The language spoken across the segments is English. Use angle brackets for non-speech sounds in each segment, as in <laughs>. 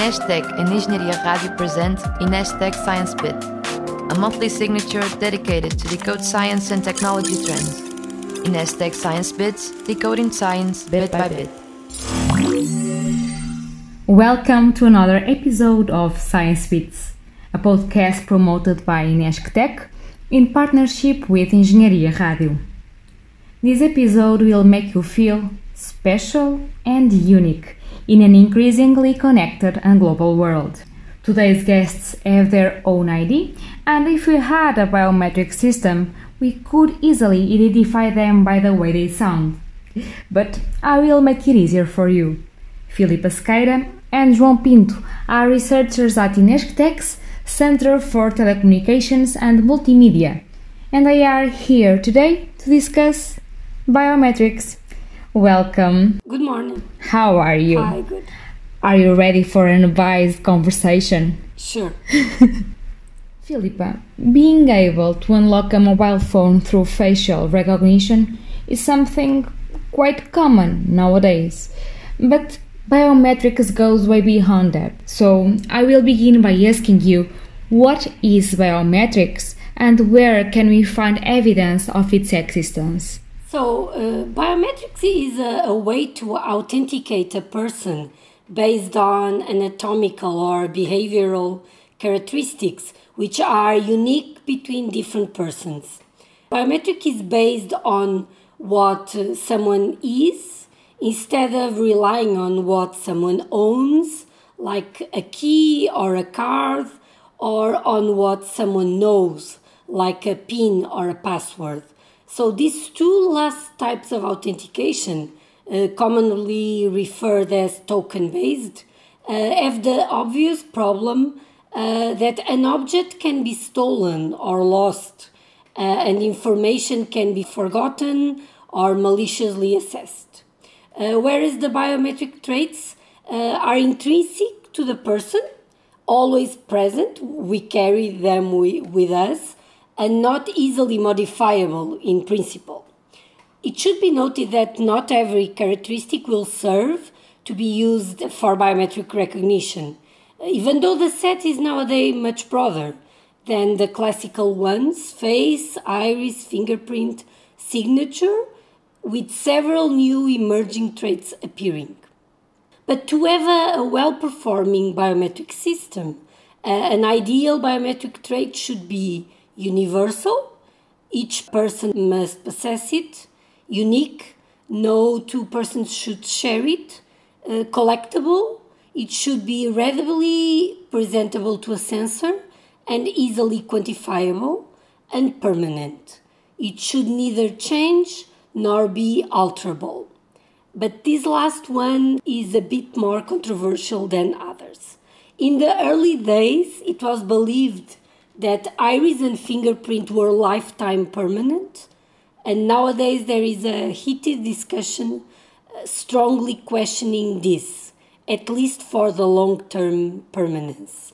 Inesctec and Engenharia Rádio present Inesctec Science Bit, a monthly signature dedicated to decode science and technology trends. Inesctec Science Bits, decoding science bit by bit. Welcome to another episode of Science Bits, a podcast promoted by Inesctec in partnership with Engenharia Rádio. This episode will make you feel special and unique in an increasingly connected and global world. Today's guests have their own ID, and if we had a biometric system, we could easily identify them by the way they sound. But I will make it easier for you. Filipa Sequeira and João Pinto are researchers at Inesctec's Center for Telecommunications and Multimedia, and they are here today to discuss biometrics. Welcome. Good morning. How are you? Hi, good. Are you ready for an advised conversation? Sure. <laughs> Filipa, being able to unlock a mobile phone through facial recognition is something quite common nowadays. But biometrics goes way beyond that. So I will begin by asking you what is biometrics and where can we find evidence of its existence? So, uh, biometrics is a, a, way to authenticate a person based on anatomical or behavioral characteristics which are unique between different persons. Biometric is based on what uh, someone is instead of relying on what someone owns, like a key or a card, or on what someone knows, like a PIN or a password. So these two last types of authentication, uh, commonly referred as token-based, uh, have the obvious problem uh, that an object can be stolen or lost, uh, and information can be forgotten or maliciously accessed. Uh, whereas the biometric traits uh, are intrinsic to the person, always present, we carry them with us, and not easily modifiable in principle. It should be noted that not every characteristic will serve to be used for biometric recognition, even though the set is nowadays much broader than the classical ones face, iris, fingerprint, signature, with several new emerging traits appearing. But to have a, well performing biometric system, an ideal biometric trait should be universal. Each person must possess it, unique. No two persons should share it. Uh, collectible. It should be readily presentable to a sensor and easily quantifiable and permanent. It should neither change nor be alterable. But this last one is a bit more controversial than others. In the early days, it was believed that iris and fingerprint were lifetime permanent, and nowadays there is a heated discussion uh, strongly questioning this, at least for the long term permanence.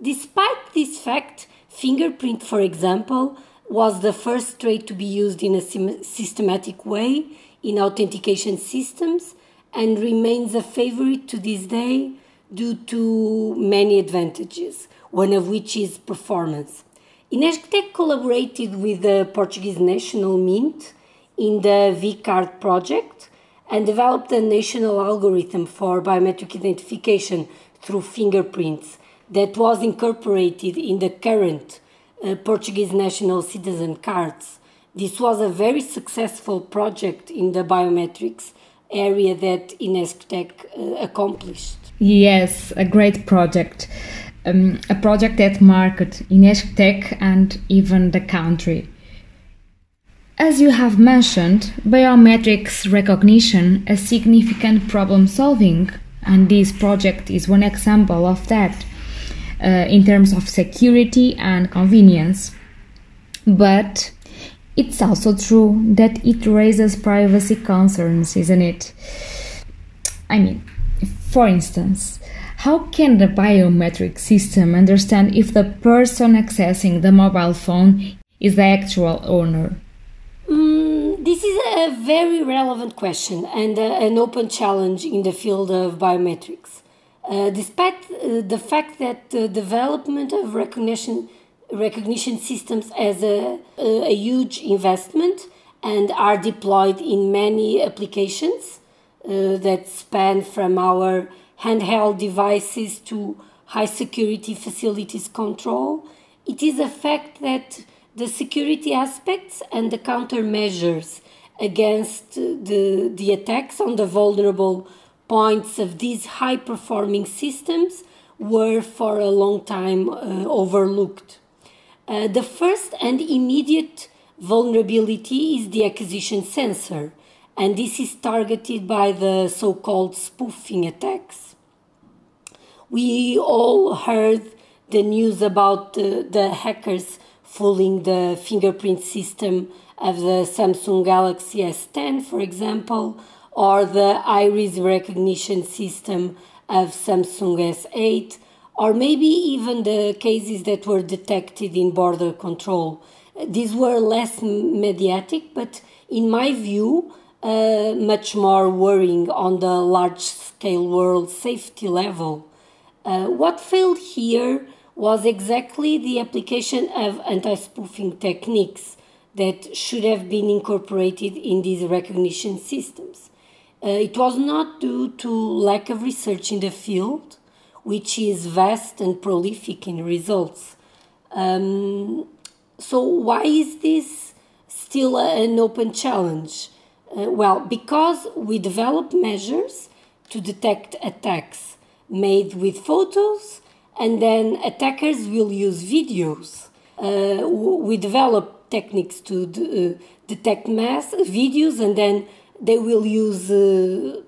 Despite this fact, fingerprint, for example, was the first trait to be used in a systematic way in authentication systems and remains a favorite to this day due to many advantages one of which is performance. Inesctec collaborated with the Portuguese National Mint in the VCard project and developed a national algorithm for biometric identification through fingerprints that was incorporated in the current uh, Portuguese national citizen cards. This was a very successful project in the biometrics area that Inesctec uh, accomplished. Yes, a great project um, a project that marked Inesctec and even the country. As you have mentioned, biometrics recognition a significant problem solving, and this project is one example of that uh, in terms of security and convenience. But it's also true that it raises privacy concerns, isn't it? I mean, for instance, how can the biometric system understand if the person accessing the mobile phone is the actual owner? Mm, this is a very relevant question and uh, an open challenge in the field of biometrics. Uh, despite uh, the fact that the development of recognition recognition systems as a, a, a huge investment and are deployed in many applications uh, that span from our handheld devices to high security facilities control, it is a fact that the security aspects and the countermeasures against the, the attacks on the vulnerable points of these high performing systems were for a long time uh, overlooked. Uh, the first and immediate vulnerability is the acquisition sensor, and this is targeted by the so called spoofing attacks. We all heard the news about uh, the hackers fooling the fingerprint system of the Samsung Galaxy S10, for example, or the iris recognition system of Samsung S8, or maybe even the cases that were detected in border control. These were less mediatic, but in my view, uh, much more worrying on the large scale world safety level. Uh, what failed here was exactly the application of anti spoofing techniques that should have been incorporated in these recognition systems. Uh, it was not due to lack of research in the field, which is vast and prolific in results. Um, so, why is this still an open challenge? Uh, well, because we develop measures to detect attacks made with photos, and then attackers will use videos. Uh, we develop techniques to d- uh, detect mass videos, and then they will use uh,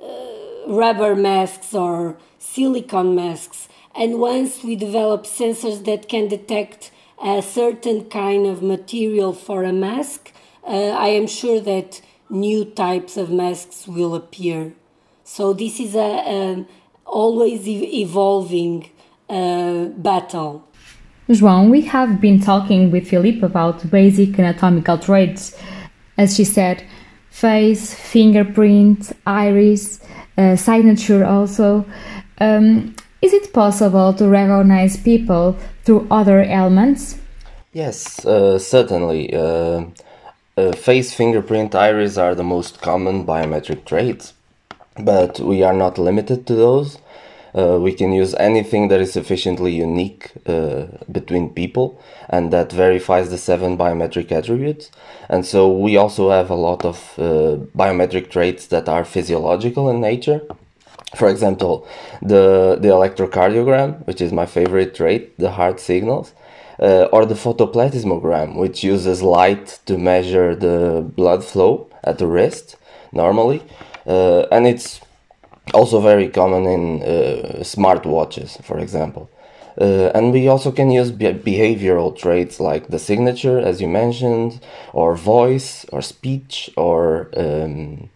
uh, rubber masks or silicone masks. And once we develop sensors that can detect a certain kind of material for a mask, uh, I am sure that new types of masks will appear. So this is a, a always evolving uh, battle. João, we have been talking with Filipa about basic anatomical traits. As she said, face, fingerprint, iris, uh, signature also. Um, is it possible to recognize people through other elements? Yes, uh, certainly. Uh, uh face, fingerprint, iris are the most common biometric traits, but we are not limited to those. Uh, we can use anything that is sufficiently unique uh, between people and that verifies the seven biometric attributes. And so we also have a lot of uh, biometric traits that are physiological in nature. For example, the, the electrocardiogram, which is my favorite trait, the heart signals, uh, or the photoplethysmogram, which uses light to measure the blood flow at the wrist normally. Uh, and it's also very common in uh, smartwatches, for example. Uh, and we also can use be behavioral traits like the signature, as you mentioned, or voice, or speech, or um,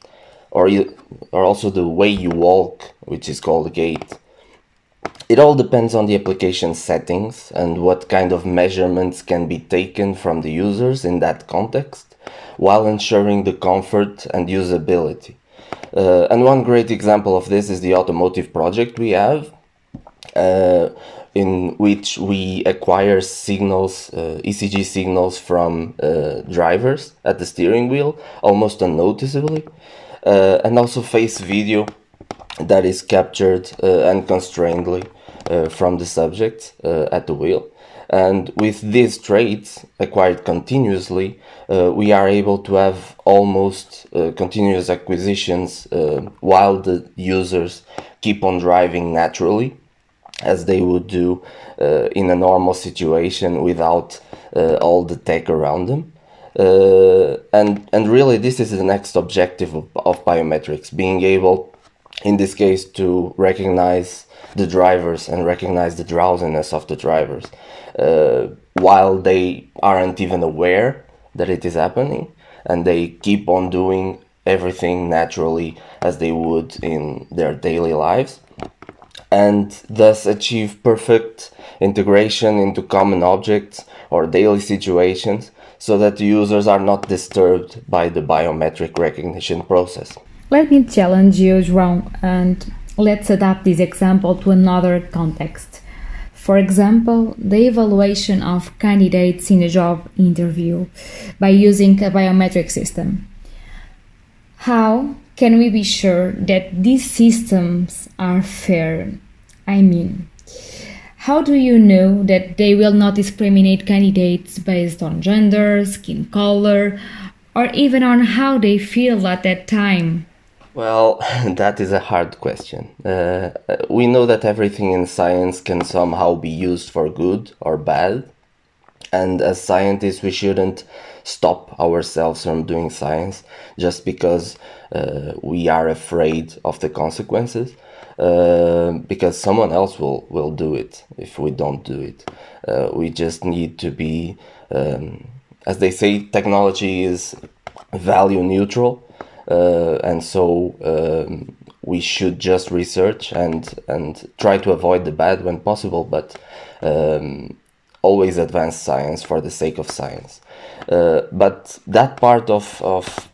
or you, or also the way you walk, which is called gait. It all depends on the application settings and what kind of measurements can be taken from the users in that context, while ensuring the comfort and usability. Uh, and one great example of this is the automotive project we have, uh, in which we acquire signals, uh, ECG signals from uh, drivers at the steering wheel, almost unnoticeably, uh, and also face video that is captured uh, unconstrainedly from the subject at the wheel. And with these traits acquired continuously, uh, we are able to have almost uh, continuous acquisitions uh, while the users keep on driving naturally, as they would do uh, in a normal situation without uh, all the tech around them. Uh, and and really, this is the next objective of, of biometrics: being able, in this case, to recognize the drivers and recognize the drowsiness of the drivers uh, while they aren't even aware that it is happening and they keep on doing everything naturally as they would in their daily lives and thus achieve perfect integration into common objects or daily situations so that the users are not disturbed by the biometric recognition process. Let me challenge you, João, and let's adapt this example to another context. For example, the evaluation of candidates in a job interview by using a biometric system. How can we be sure that these systems are fair? I mean, how do you know that they will not discriminate candidates based on gender, skin color, or even on how they feel at that time? Well, <laughs> that is a hard question. Uh, we know that everything in science can somehow be used for good or bad. And as scientists, we shouldn't stop ourselves from doing science just because uh, we are afraid of the consequences. Uh, because someone else will, will do it if we don't do it. Uh, we just need to be, um, as they say, technology is value neutral. Uh, and so um, we should just research and and try to avoid the bad when possible, but um, always advance science for the sake of science. Uh, but that part of of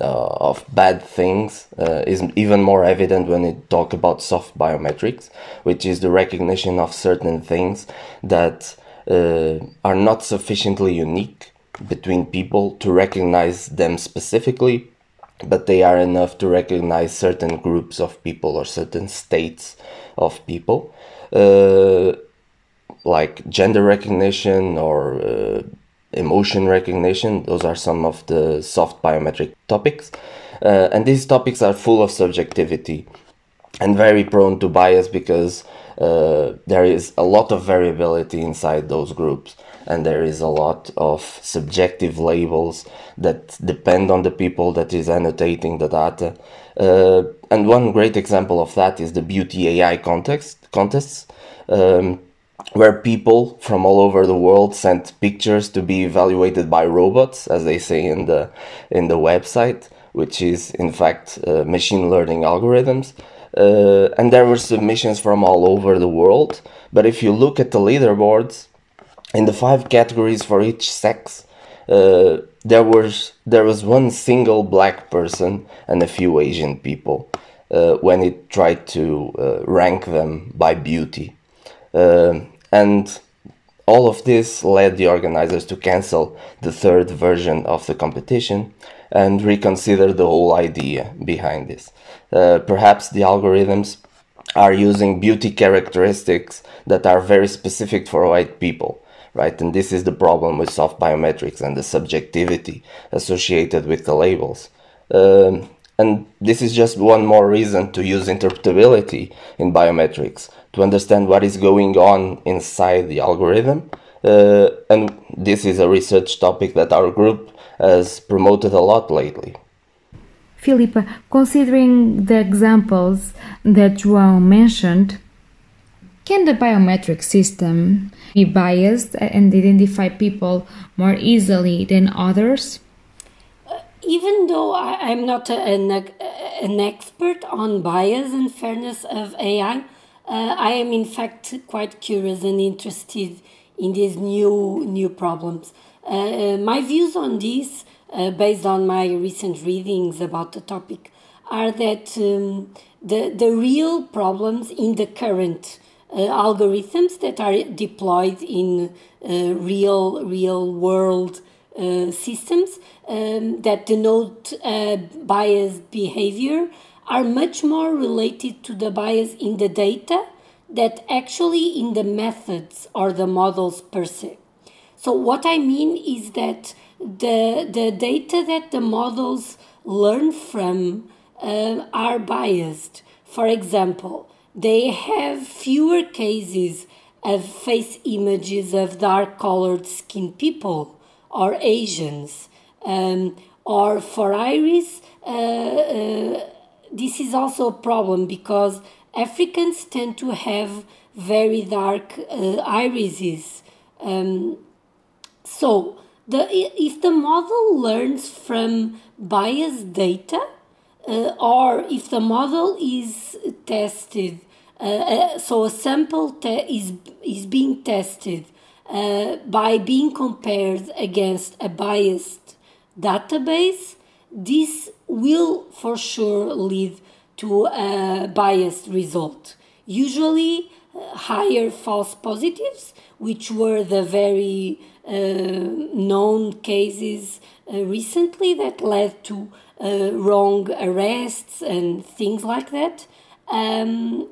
uh, of bad things uh, is even more evident when you talk about soft biometrics, which is the recognition of certain things that uh, are not sufficiently unique between people to recognize them specifically but they are enough to recognize certain groups of people or certain states of people, uh, like gender recognition or uh, emotion recognition. Those are some of the soft biometric topics. Uh, and these topics are full of subjectivity and very prone to bias because uh, there is a lot of variability inside those groups and there is a lot of subjective labels that depend on the people that is annotating the data. Uh, and one great example of that is the beauty AI context contests, um, where people from all over the world sent pictures to be evaluated by robots, as they say in the in the website, which is in fact uh, machine learning algorithms. Uh, and there were submissions from all over the world. But if you look at the leaderboards, in the five categories for each sex, uh, there was there was one single black person and a few Asian people uh, when it tried to uh, rank them by beauty, uh, and all of this led the organizers to cancel the third version of the competition and reconsider the whole idea behind this. Uh, perhaps the algorithms are using beauty characteristics that are very specific for white people right? And this is the problem with soft biometrics and the subjectivity associated with the labels. Um, and this is just one more reason to use interpretability in biometrics to understand what is going on inside the algorithm. Uh, and this is a research topic that our group has promoted a lot lately. Filipa, considering the examples that João mentioned, can the biometric system be biased and identify people more easily than others? Uh, even though I, am not an, an expert on bias and fairness of AI, uh, I am in fact quite curious and interested in these new new problems. Uh, uh my views on this, uh, based on my recent readings about the topic, are that um, the the real problems in the current uh, algorithms that are deployed in uh, real real world uh, systems um, that denote biased behavior are much more related to the bias in the data that actually in the methods or the models per se. So what I mean is that the the data that the models learn from uh, are biased. For example, they have fewer cases of face images of dark colored skin people or Asians. Um, or for iris, uh, uh, this is also a problem because Africans tend to have very dark uh, irises. Um, so, the, if the model learns from biased data, uh, or if the model is tested uh, uh, so a sample is, is being tested uh, by being compared against a biased database. This will for sure lead to a biased result. Usually, uh, higher false positives, which were the very uh, known cases uh, recently that led to uh, wrong arrests and things like that. Um,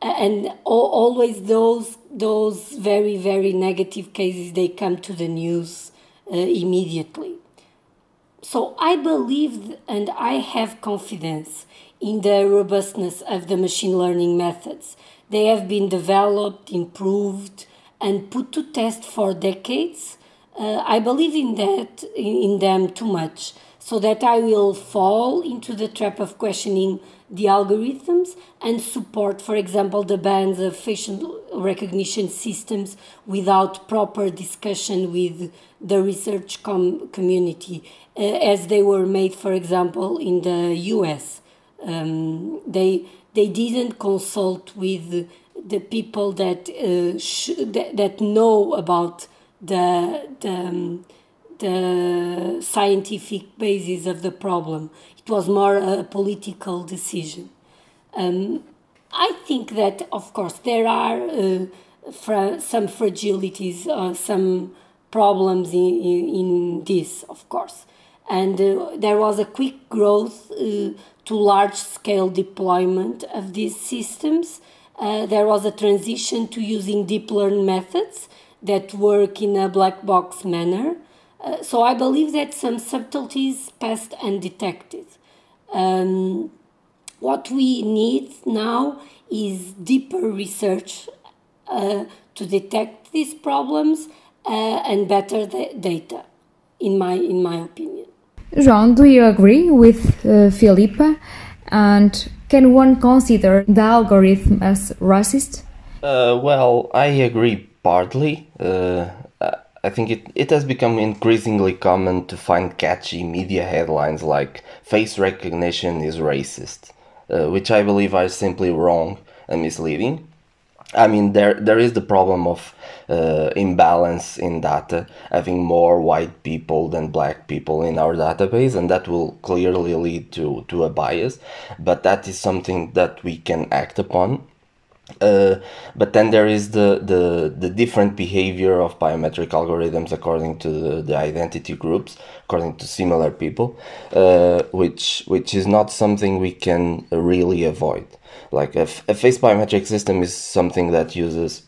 and always those those very very negative cases they come to the news uh, immediately. So i believe and i have confidence in the robustness of the machine learning methods. They have been developed improved and put to test for decades. Uh, i believe in that in them too much so that i will fall into the trap of questioning the algorithms and support, for example, the bans of facial recognition systems without proper discussion with the research com- community, uh, as they were made, for example, in the US. Um, they they didn't consult with the people that uh, that, that, know about the the um, the scientific basis of the problem. It was more a political decision. Um, I think that, of course, there are uh, fra- some fragilities, uh, some problems in, in, in, this, of course. And uh, there was a quick growth uh, to large scale deployment of these systems. Uh, there was a transition to using deep learning methods that work in a black box manner uh, so I believe that some subtleties passed undetected. Um, what we need now is deeper research uh, to detect these problems uh, and better data, in my in my opinion. João, do you agree with uh, Filipa? And can one consider the algorithm as racist? Uh, well, I agree partly. I think it, it has become increasingly common to find catchy media headlines like face recognition is racist, uh, which I believe are simply wrong and misleading. I mean, there there is the problem of uh, imbalance in data, having more white people than black people in our database, and that will clearly lead to, to a bias. But that is something that we can act upon uh, but then there is the, the, the different behavior of biometric algorithms according to the, the identity groups, according to similar people, uh, which which is not something we can really avoid. Like a, a face biometric system is something that uses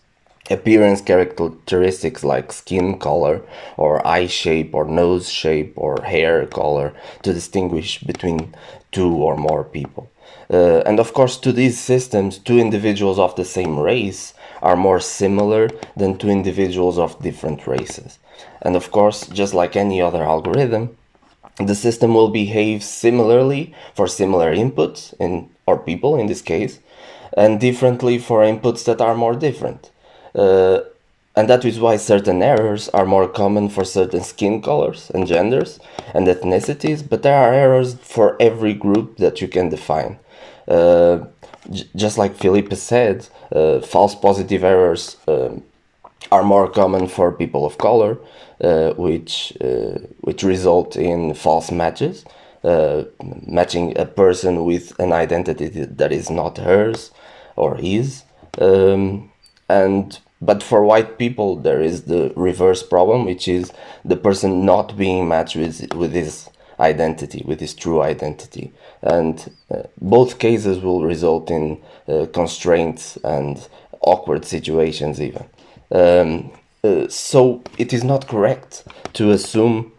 appearance characteristics like skin color or eye shape or nose shape or hair color to distinguish between two or more people. Uh, and of course, to these systems, two individuals of the same race are more similar than two individuals of different races. And of course, just like any other algorithm, the system will behave similarly for similar inputs in or people in this case, and differently for inputs that are more different. Uh, and that is why certain errors are more common for certain skin colors and genders and ethnicities, but there are errors for every group that you can define. Uh, just like Filipa said, uh, false positive errors um, are more common for people of color, uh, which uh, which result in false matches, uh, matching a person with an identity that is not hers or his. Um, and but for white people, there is the reverse problem, which is the person not being matched with with his identity, with his true identity. And uh, both cases will result in uh, constraints and awkward situations, even. Um, uh, so it is not correct to assume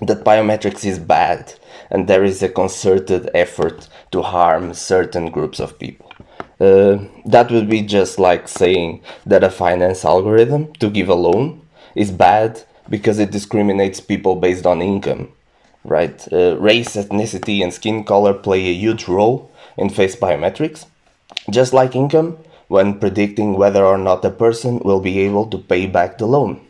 that biometrics is bad and there is a concerted effort to harm certain groups of people. Uh, that would be just like saying that a finance algorithm to give a loan is bad because it discriminates people based on income right? Uh, race, ethnicity, and skin color play a huge role in face biometrics. Just like income, when predicting whether or not a person will be able to pay back the loan.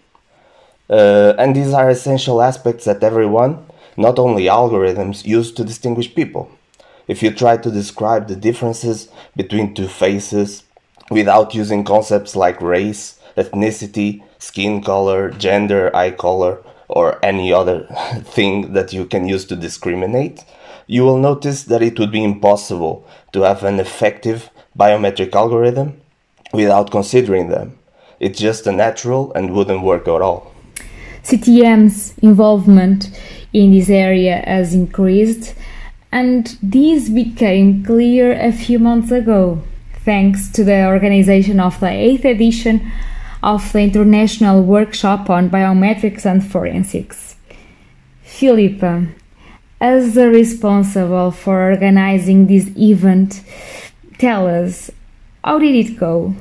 Uh, and these are essential aspects that everyone, not only algorithms, use to distinguish people. If you try to describe the differences between two faces without using concepts like race, ethnicity, skin color, gender, eye color, or any other <laughs> thing that you can use to discriminate, you will notice that it would be impossible to have an effective biometric algorithm without considering them. It's just a natural and wouldn't work at all. CTM's involvement in this area has increased, and this became clear a few months ago, thanks to the organization of the 8th edition of the International Workshop on Biometrics and Forensics. Filipa, as the responsible for organizing this event, tell us how did it go?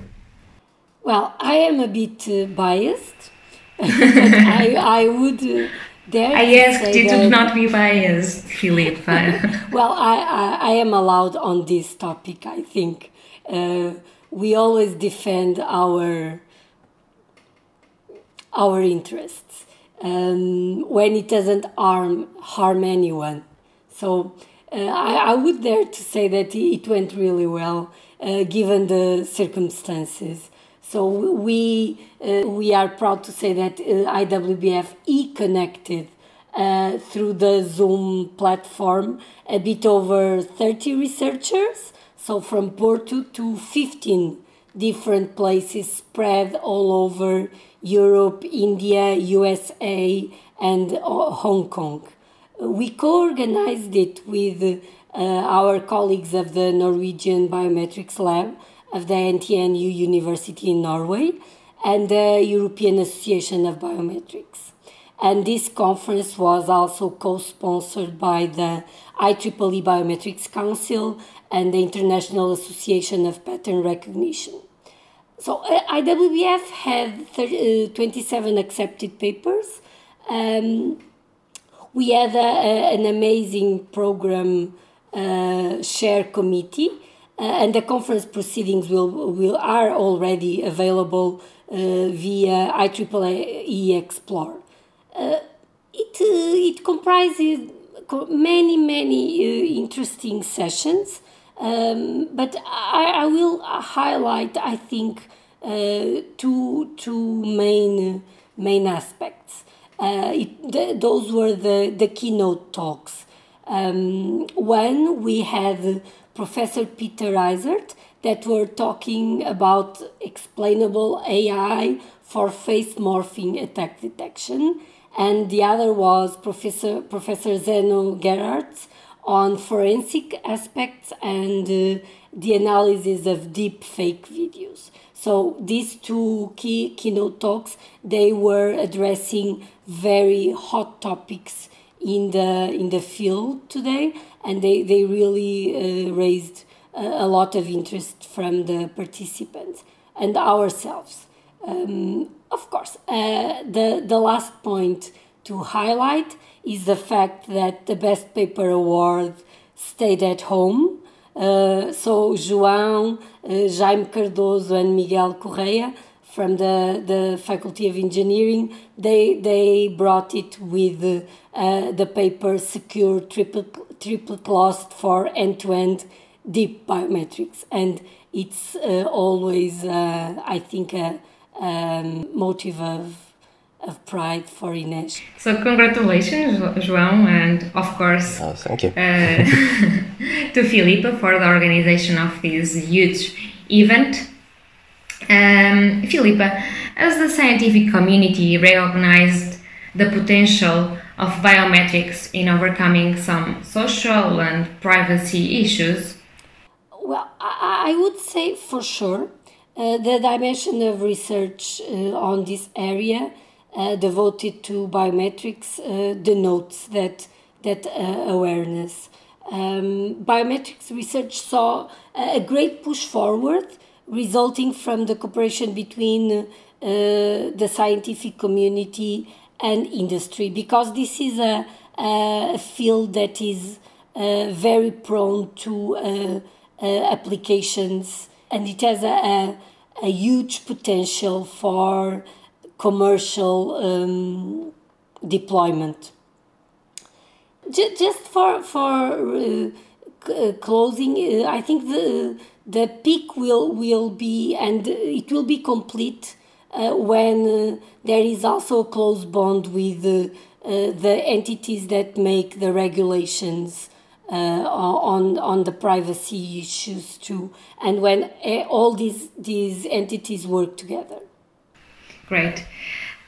Well, I am a bit uh, biased. <laughs> <laughs> I, I would uh, dare I asked you to not be biased, Filipa. <laughs> Well, I, I, I am allowed on this topic, I think. Uh, we always defend our our interests um, when it doesn't harm harm anyone. So uh, I, I would dare to say that it went really well uh, given the circumstances. So we uh, we are proud to say that uh, IWBF e connected uh, through the Zoom platform a bit over 30 researchers. So from Porto to 15 different places spread all over Europe, India, USA, and uh, Hong Kong. We co organized it with uh, our colleagues of the Norwegian Biometrics Lab of the NTNU University in Norway and the European Association of Biometrics. And this conference was also co sponsored by the IEEE Biometrics Council and the International Association of Pattern Recognition. So uh, IWBF had uh, 27 accepted papers. Um, we had a, a, an amazing program uh, share committee, and the conference proceedings will, will are already available uh, via IEEE Xplore. Uh, it, uh, it comprises many, many uh, interesting sessions, um, but I, I will highlight, I think, uh, two, two main, main aspects. Uh, it, th- those were the, the keynote talks. Um, one, we had Professor Peter Eisert that were talking about explainable AI for face morphing attack detection, and the other was Professor Professor Zeno Geradts on forensic aspects and uh, the analysis of deep fake videos. So these two key keynote talks they were addressing very hot topics in the in the field today, and they they really uh, raised a, a lot of interest from the participants and ourselves. Um, of course, uh, the the last point to highlight is the fact that the best paper award stayed at home. Uh, so João, uh, Jaime Cardoso, and Miguel Correia from the, the Faculty of Engineering, they they brought it with uh, the paper Secure Triple Triplet Loss for End to End Deep Biometrics, and it's uh, always uh, I think a um, motive of of pride for Ines. so, congratulations, Jo- João, and of course, Oh, thank you. uh, <laughs> to Filipa for the organization of this huge event. Um, Filipa, as the scientific community recognized the potential of biometrics in overcoming some social and privacy issues, Well, I, would say for sure uh, the dimension of research uh, on this area uh, devoted to biometrics uh, denotes that that uh, awareness. Um, biometrics research saw a great push forward, resulting from the cooperation between uh, the scientific community and industry, because this is a, a field that is uh, very prone to uh, applications and it has a, a, a huge potential for commercial um, deployment. Ju- Just for for uh, closing, uh, I think the the peak will will be and it will be complete uh, when uh, there is also a close bond with uh, uh, the entities that make the regulations uh, on on the privacy issues too, and when uh, all these these entities work together. Great,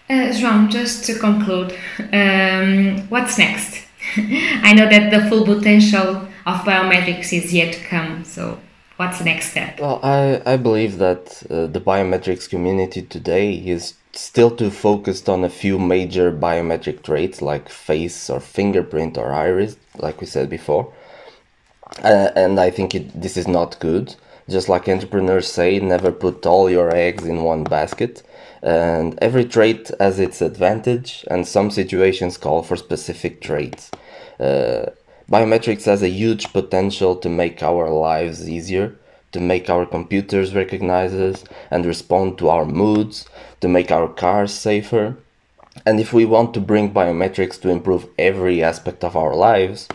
uh, João. Just to conclude, um, what's next? <laughs> I know that the full potential of biometrics is yet to come. So, what's the next step? Well, I I believe that uh, the biometrics community today is still too focused on a few major biometric traits like face or fingerprint or iris, like we said before. Uh, and I think it, this is not good. Just like entrepreneurs say, never put all your eggs in one basket. And every trait has its advantage, and some situations call for specific traits. Uh, biometrics has a huge potential to make our lives easier, to make our computers recognize us and respond to our moods, to make our cars safer. And if we want to bring biometrics to improve every aspect of our lives,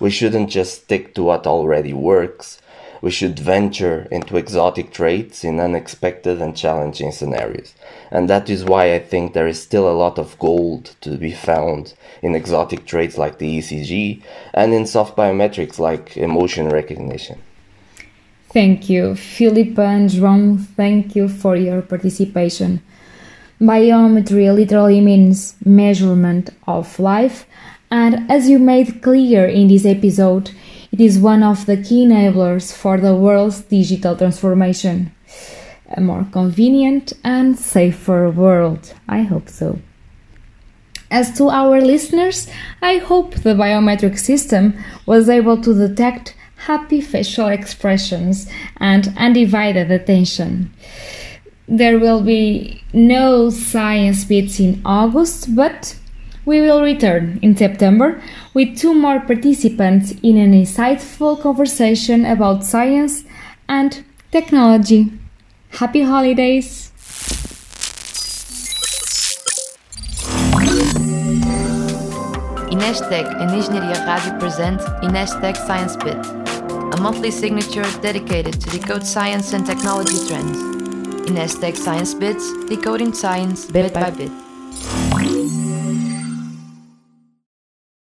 we shouldn't just stick to what already works. We should venture into exotic traits in unexpected and challenging scenarios. And that is why I think there is still a lot of gold to be found in exotic traits like the ECG and in soft biometrics like emotion recognition. Thank you, Filipa and João. Thank you for your participation. Biometry literally means measurement of life, and as you made clear in this episode, it is one of the key enablers for the world's digital transformation. A more convenient and safer world. I hope so. As to our listeners, I hope the biometric system was able to detect happy facial expressions and undivided attention. There will be no science bits in August, but we will return in September with two more participants in an insightful conversation about science and technology. Happy holidays! Inesctec and Engenharia Rádio present Inesctec Science Bit, a monthly signature dedicated to decode science and technology trends. Inesctec Science Bits, decoding science bit by bit.